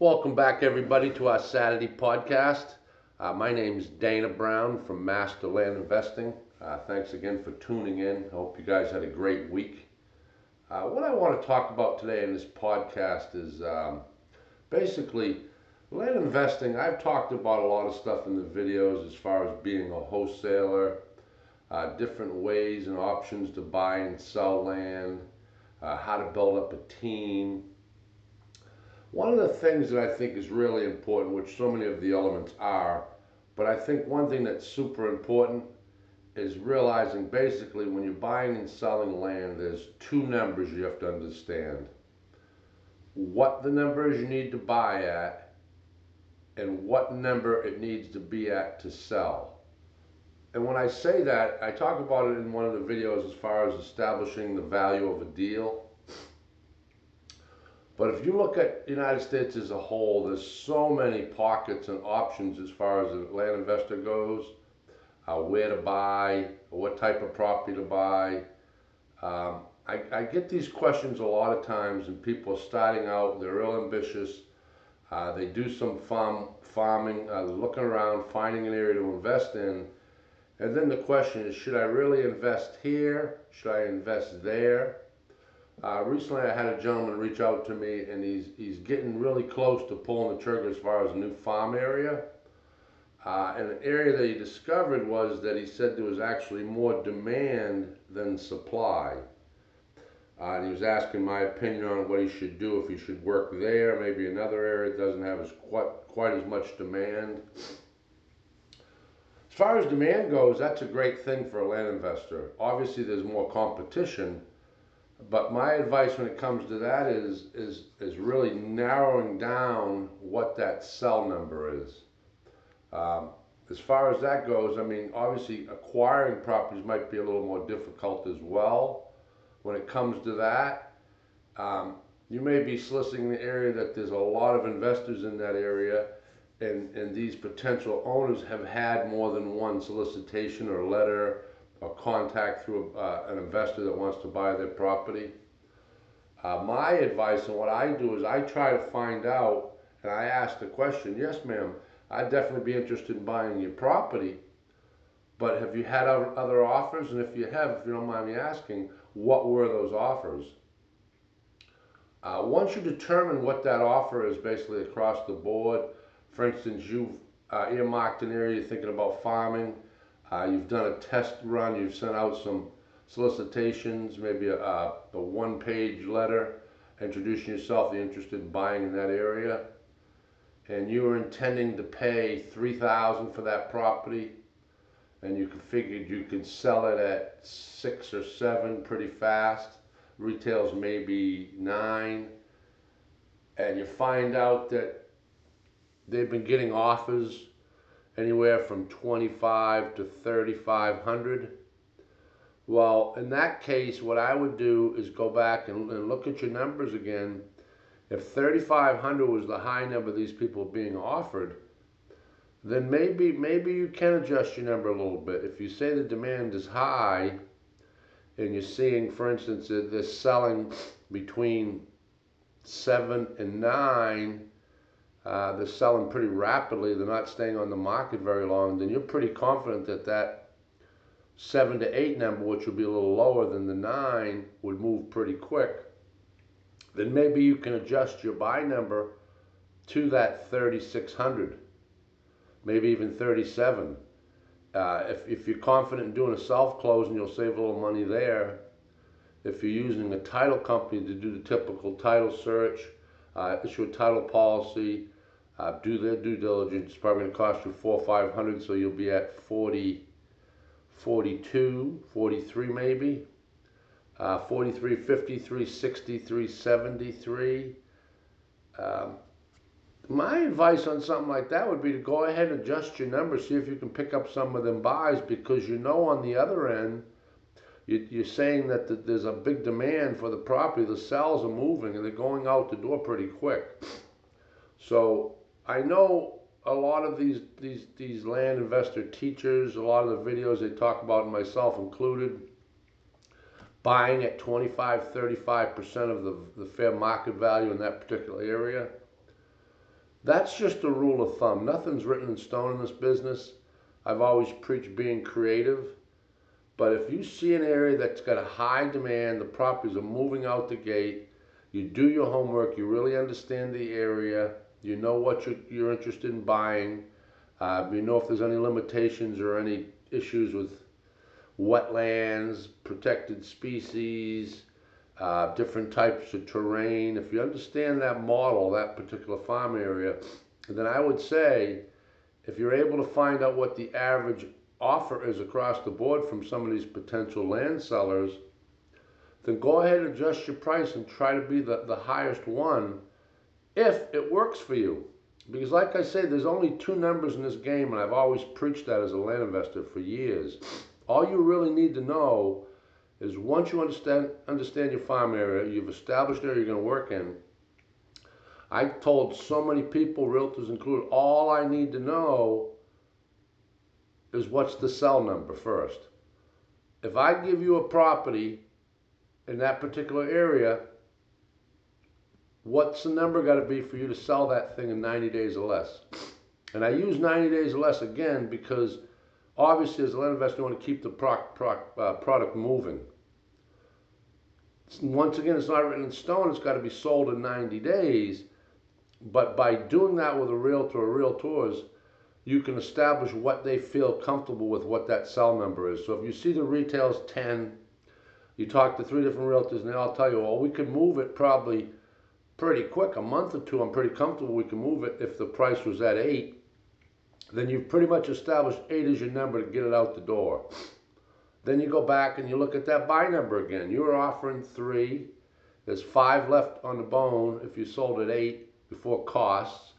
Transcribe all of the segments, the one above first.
Welcome back, everybody, to our Saturday podcast. Uh, my name is Dana Brown from Master Land Investing. Uh, thanks again for tuning in. I hope you guys had a great week. Uh, what I want to talk about today in this podcast is um, basically land investing. I've talked about a lot of stuff in the videos as far as being a wholesaler, uh, different ways and options to buy and sell land, uh, how to build up a team one of the things that I think is really important, which so many of the elements are, but I think one thing that's super important is realizing basically when you're buying and selling land, there's two numbers you have to understand. What the number is you need to buy at, and what number it needs to be at to sell. And when I say that, I talk about it in one of the videos as far as establishing the value of a deal but if you look at the United States as a whole, there's so many pockets and options as far as a land investor goes, uh, where to buy, what type of property to buy. Um, I, I, get these questions a lot of times, and people are starting out, they're real ambitious. Uh, they do some farm farming, uh, looking around, finding an area to invest in. And then the question is, should I really invest here? Should I invest there? Uh, recently, I had a gentleman reach out to me, and he's he's getting really close to pulling the trigger as far as a new farm area. Uh, and the area that he discovered was that he said there was actually more demand than supply. Uh, and he was asking my opinion on what he should do, if he should work there, maybe another area that doesn't have as quite, quite as much demand. As far as demand goes, that's a great thing for a land investor. Obviously, there's more competition, but my advice when it comes to that is is is really narrowing down what that sell number is. Um, as far as that goes, I mean, obviously acquiring properties might be a little more difficult as well. When it comes to that, um, you may be soliciting the area that there's a lot of investors in that area, and and these potential owners have had more than one solicitation or letter or contact through uh, an investor that wants to buy their property. Uh, my advice and what I do is I try to find out and I ask the question, yes ma'am, I'd definitely be interested in buying your property, but have you had other offers? And if you have, if you don't mind me asking, what were those offers? Uh, once you determine what that offer is basically across the board, for instance, you've uh, earmarked an area you're thinking about farming, uh, you've done a test run, you've sent out some solicitations, maybe a, a one page letter introducing yourself, you're interested in buying in that area, and you were intending to pay 3000 for that property, and you figured you could sell it at six or seven pretty fast, retails maybe nine, and you find out that they've been getting offers anywhere from 25 to 3500 well in that case what i would do is go back and, and look at your numbers again. If 3500 was the high number these people are being offered then maybe maybe you can adjust your number a little bit. If you say the demand is high and you're seeing for instance that they're selling between 7 and 9 uh, they're selling pretty rapidly, they're not staying on the market very long, then you're pretty confident that that seven to eight number, which would be a little lower than the nine, would move pretty quick. Then maybe you can adjust your buy number to that 3600, maybe even 37. Uh, if, if you're confident in doing a self closing, you'll save a little money there. If you're using a title company to do the typical title search, uh, issue a title policy, uh, do their due diligence. It's probably going to cost you four five hundred, so you'll be at 40, 42, 43 maybe. Uh, 43, 53, 63, 73. Um, my advice on something like that would be to go ahead and adjust your numbers, see if you can pick up some of them buys, because you know on the other end, you, are saying that the, there's a big demand for the property. The sales are moving and they're going out the door pretty quick. So I know a lot of these these these land investor teachers, a lot of the videos they talk about, myself included, buying at 25, 35 percent of the the fair market value in that particular area. That's just a rule of thumb. Nothing's written in stone in this business. I've always preached being creative. But if you see an area that's got a high demand, the properties are moving out the gate, you do your homework, you really understand the area, you know what you're, you're interested in buying, uh, you know if there's any limitations or any issues with wetlands, protected species, uh, different types of terrain. If you understand that model, that particular farm area, then I would say if you're able to find out what the average offer is across the board from some of these potential land sellers, then go ahead and adjust your price and try to be the, the highest one if it works for you. Because like I say, there's only two numbers in this game, and I've always preached that as a land investor for years. All you really need to know is once you understand understand your farm area, you've established area you're going to work in. I told so many people, realtors included, all I need to know is what's the sell number first. If I give you a property in that particular area, what's the number got to be for you to sell that thing in 90 days or less? And I use 90 days or less again because obviously as a land investor, you want to keep the pro pro uh, product moving. Once again, it's not written in stone, it's got to be sold in 90 days. But by doing that with a realtor or realtors, you can establish what they feel comfortable with what that sell number is. So if you see the retail's 10, you talk to three different realtors and they all tell you, well, we can move it probably pretty quick, a month or two, I'm pretty comfortable we can move it if the price was at eight, then you've pretty much established eight as your number to get it out the door. Then you go back and you look at that buy number again. You were offering three. There's five left on the bone if you sold at eight before costs.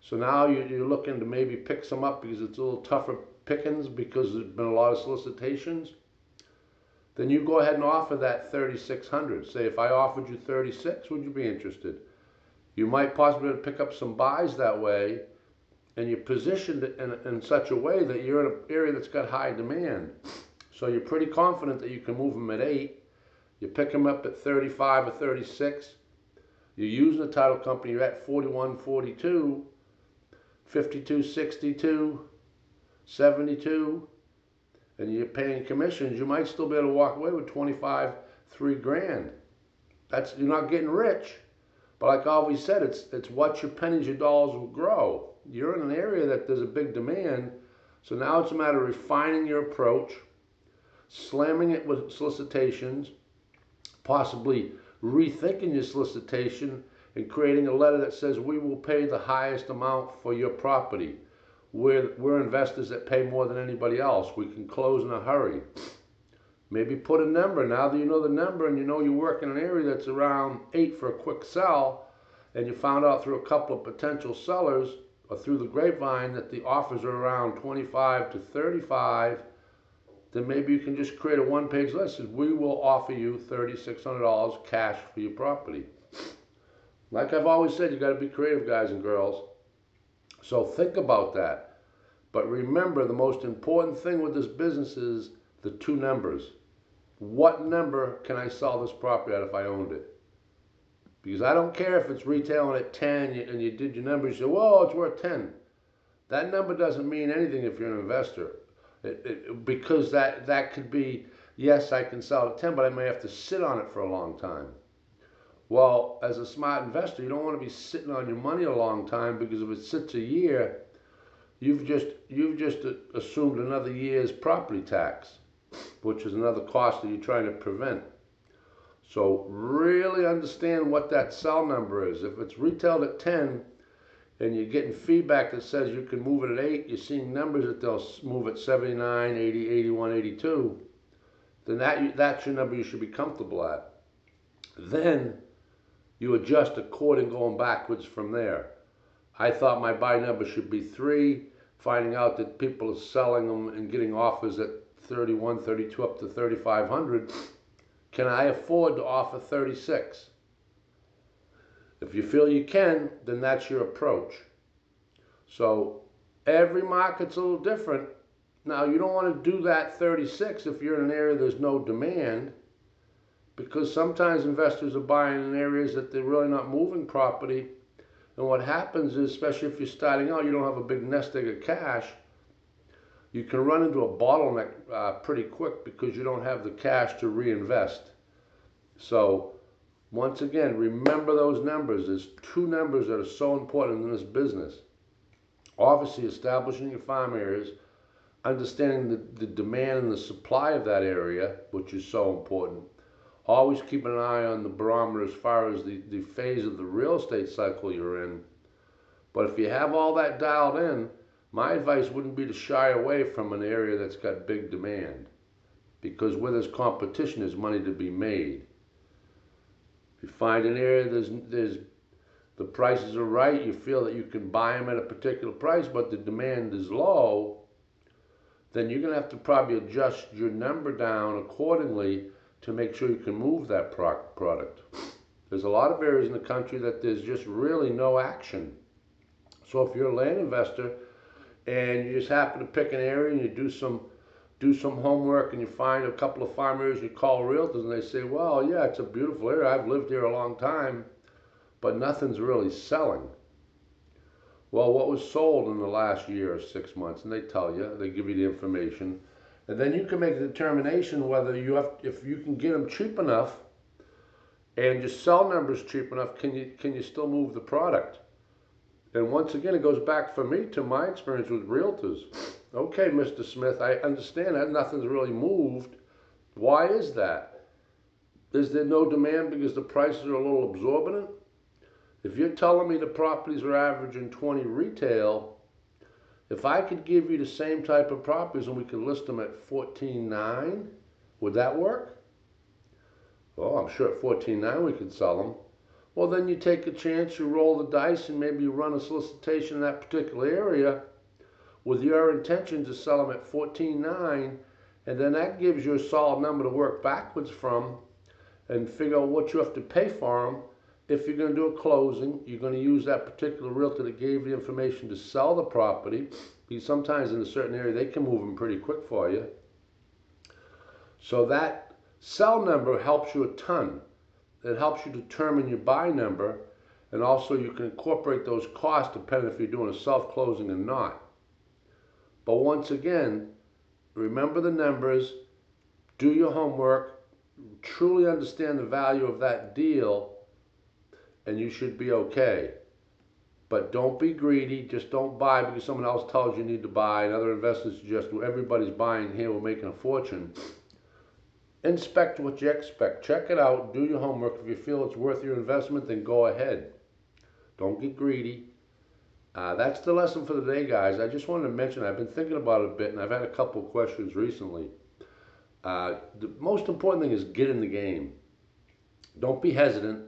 So now you're looking to maybe pick some up because it's a little tougher pickings because there's been a lot of solicitations. Then you go ahead and offer that 3600 Say if I offered you 36 would you be interested? You might possibly pick up some buys that way and you're positioned in, in such a way that you're in an area that's got high demand. So you're pretty confident that you can move them at 8. You pick them up at 35 or 36. You're using the title company, you're at 41, 42 52, 62, 72, and you're paying commissions, you might still be able to walk away with 25, three grand. That's you're not getting rich, but like I always said, it's it's what your pennies, your dollars will grow. You're in an area that there's a big demand, so now it's a matter of refining your approach, slamming it with solicitations, possibly rethinking your solicitation and creating a letter that says we will pay the highest amount for your property. We're, we're investors that pay more than anybody else. We can close in a hurry. Maybe put a number. Now that you know the number and you know you work in an area that's around eight for a quick sell, and you found out through a couple of potential sellers or through the grapevine that the offers are around 25 to 35, then maybe you can just create a one-page list. We will offer you $3,600 cash for your property. Like I've always said, you got to be creative, guys and girls. So think about that. But remember, the most important thing with this business is the two numbers. What number can I sell this property at if I owned it? Because I don't care if it's retailing at 10 and you did your numbers, you say, whoa, it's worth 10. That number doesn't mean anything if you're an investor. It, it, because that, that could be, yes, I can sell it at 10, but I may have to sit on it for a long time. Well, as a smart investor, you don't want to be sitting on your money a long time because if it sits a year, you've just you've just assumed another year's property tax, which is another cost that you're trying to prevent. So really understand what that sell number is. If it's retailed at 10 and you're getting feedback that says you can move it at 8, you're seeing numbers that they'll move at 79, 80, 81, 82, then that that's your number you should be comfortable at. Then you adjust according going backwards from there. I thought my buy number should be three, finding out that people are selling them and getting offers at 31, 32, up to 3,500. Can I afford to offer 36? If you feel you can, then that's your approach. So every market's a little different. Now, you don't want to do that 36 if you're in an area there's no demand because sometimes investors are buying in areas that they're really not moving property And what happens is, especially if you're starting out, you don't have a big nest egg of cash, you can run into a bottleneck uh, pretty quick because you don't have the cash to reinvest. So, once again, remember those numbers. There's two numbers that are so important in this business. Obviously, establishing your farm areas, understanding the, the demand and the supply of that area, which is so important. Always keep an eye on the barometer as far as the, the phase of the real estate cycle you're in. But if you have all that dialed in, my advice wouldn't be to shy away from an area that's got big demand. Because where there's competition, there's money to be made. If you find an area there's there's the prices are right, you feel that you can buy them at a particular price, but the demand is low, then you're to have to probably adjust your number down accordingly to make sure you can move that product. There's a lot of areas in the country that there's just really no action. So if you're a land investor and you just happen to pick an area and you do some do some homework and you find a couple of farmers, you call realtors and they say, well, yeah, it's a beautiful area. I've lived here a long time, but nothing's really selling. Well, what was sold in the last year or six months? And they tell you, they give you the information. And then you can make a determination whether you have, if you can get them cheap enough and your sell numbers cheap enough, can you, can you still move the product? And once again, it goes back for me to my experience with realtors. Okay, Mr. Smith, I understand that nothing's really moved. Why is that? Is there no demand because the prices are a little absorbent? If you're telling me the properties are averaging 20 retail, if I could give you the same type of properties and we could list them at 14.9, would that work? Well, I'm sure at 14.9 we could sell them. Well, then you take a chance, you roll the dice, and maybe you run a solicitation in that particular area with your intention to sell them at 14.9, and then that gives you a solid number to work backwards from and figure out what you have to pay for them. If you're going to do a closing, you're going to use that particular realtor that gave the information to sell the property, because sometimes in a certain area they can move them pretty quick for you. So that sell number helps you a ton that helps you determine your buy number and also you can incorporate those costs depending if you're doing a self-closing or not. But once again, remember the numbers, do your homework, truly understand the value of that deal, and you should be okay. But don't be greedy. Just don't buy because someone else tells you you need to buy, and other investors suggest everybody's buying here, we're making a fortune inspect what you expect. Check it out. Do your homework. If you feel it's worth your investment, then go ahead. Don't get greedy. Uh, that's the lesson for the day, guys. I just wanted to mention, I've been thinking about it a bit, and I've had a couple questions recently. Uh, the most important thing is get in the game. Don't be hesitant.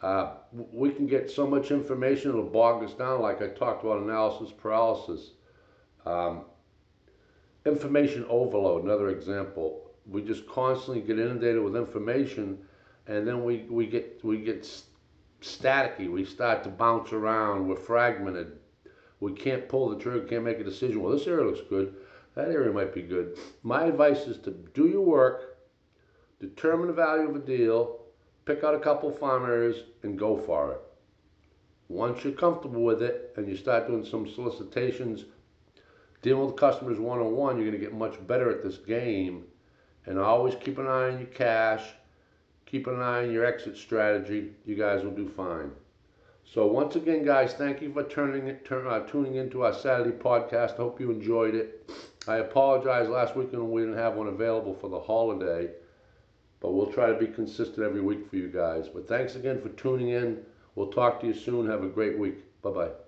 Uh, we can get so much information, it'll bog us down, like I talked about analysis paralysis. Um, information overload, another example. We just constantly get inundated with information and then we, we get we get staticky. We start to bounce around. We're fragmented. We can't pull the trigger can't make a decision. Well this area looks good. That area might be good. My advice is to do your work determine the value of a deal pick out a couple farm areas and go for it once you're comfortable with it and you start doing some solicitations dealing with customers one-on-one you're going to get much better at this game and always keep an eye on your cash, keep an eye on your exit strategy. You guys will do fine. So once again, guys, thank you for turning turn, uh, tuning into our Saturday podcast. Hope you enjoyed it. I apologize last weekend we didn't have one available for the holiday, but we'll try to be consistent every week for you guys. But thanks again for tuning in. We'll talk to you soon. Have a great week. Bye bye.